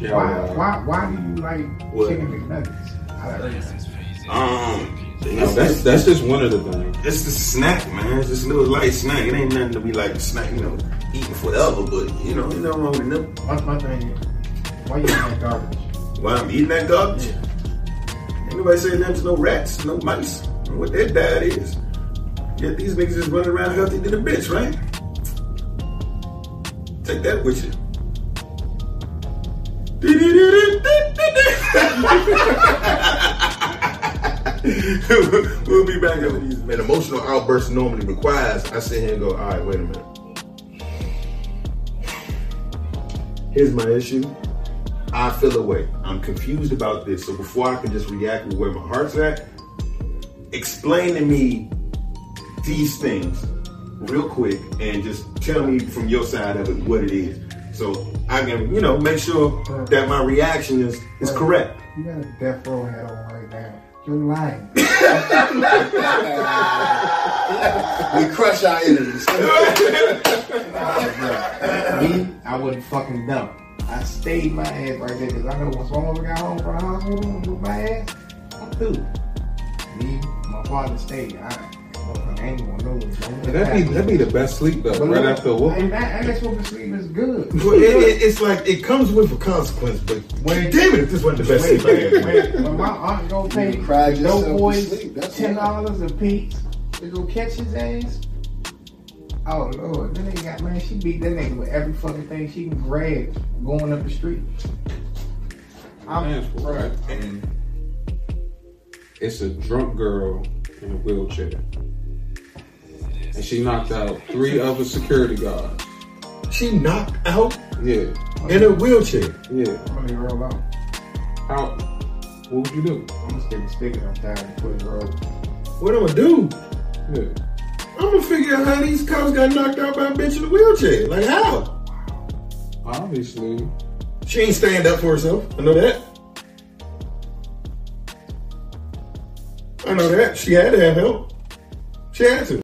Yeah, why, yeah. why, why do you like What? chicken McNuggets? I like Um, No, it's, that's that's just one of the things. it's the snack, man. It's just a little light snack. It ain't nothing to be like a snack, you know, eating forever. But you know, you know wrong with them. My, my thing why you eating that garbage? Why I'm eating that garbage? Ain't nobody saying nothing to no rats, no mice. What their diet is. Yet these niggas is running around healthy than a bitch, right? Take that with you. we'll be back after these. An emotional outburst normally requires I sit here and go, all right, wait a minute. Here's my issue. I feel away. I'm confused about this. So before I can just react with where my heart's at, explain to me these things real quick and just tell me from your side of it what it is. So I can, you know, make sure that my reaction is, is correct. You got a Death Row hat on right now. You're lying. We crush our enemies. Me, I wouldn't fucking dump. I stayed my ass right there because I know once my mother got home from the hospital with my ass, I'm through. Me, my father stayed. I, I ain't gonna know. That'd be that'd be the best sleep though, right after a whoop. And, that, and that's what the sleep is good. Well, it, it, it's like it comes with a consequence, but When- damn it, if this wasn't the best Wait, sleep I wait, had. wait. When my aunt go pay You cried yourself no boys sleep, ten dollars a piece to go catch his ass. Oh lord, that nigga got man. She beat that nigga with every fucking thing she can grab going up the street. I'm Man's right. And it's a drunk girl in a wheelchair. And she knocked out three other security guards. She knocked out Yeah, in a wheelchair. yeah. Let me roll out. How? What would you do? I'm gonna stick a stick in her tire and put it roll. What I'm gonna do? Yeah. I'm gonna figure out how these cops got knocked out by a bitch in a wheelchair. Like how? Obviously, She ain't stand up for herself. I know that. I know that. She had to have help. She had to.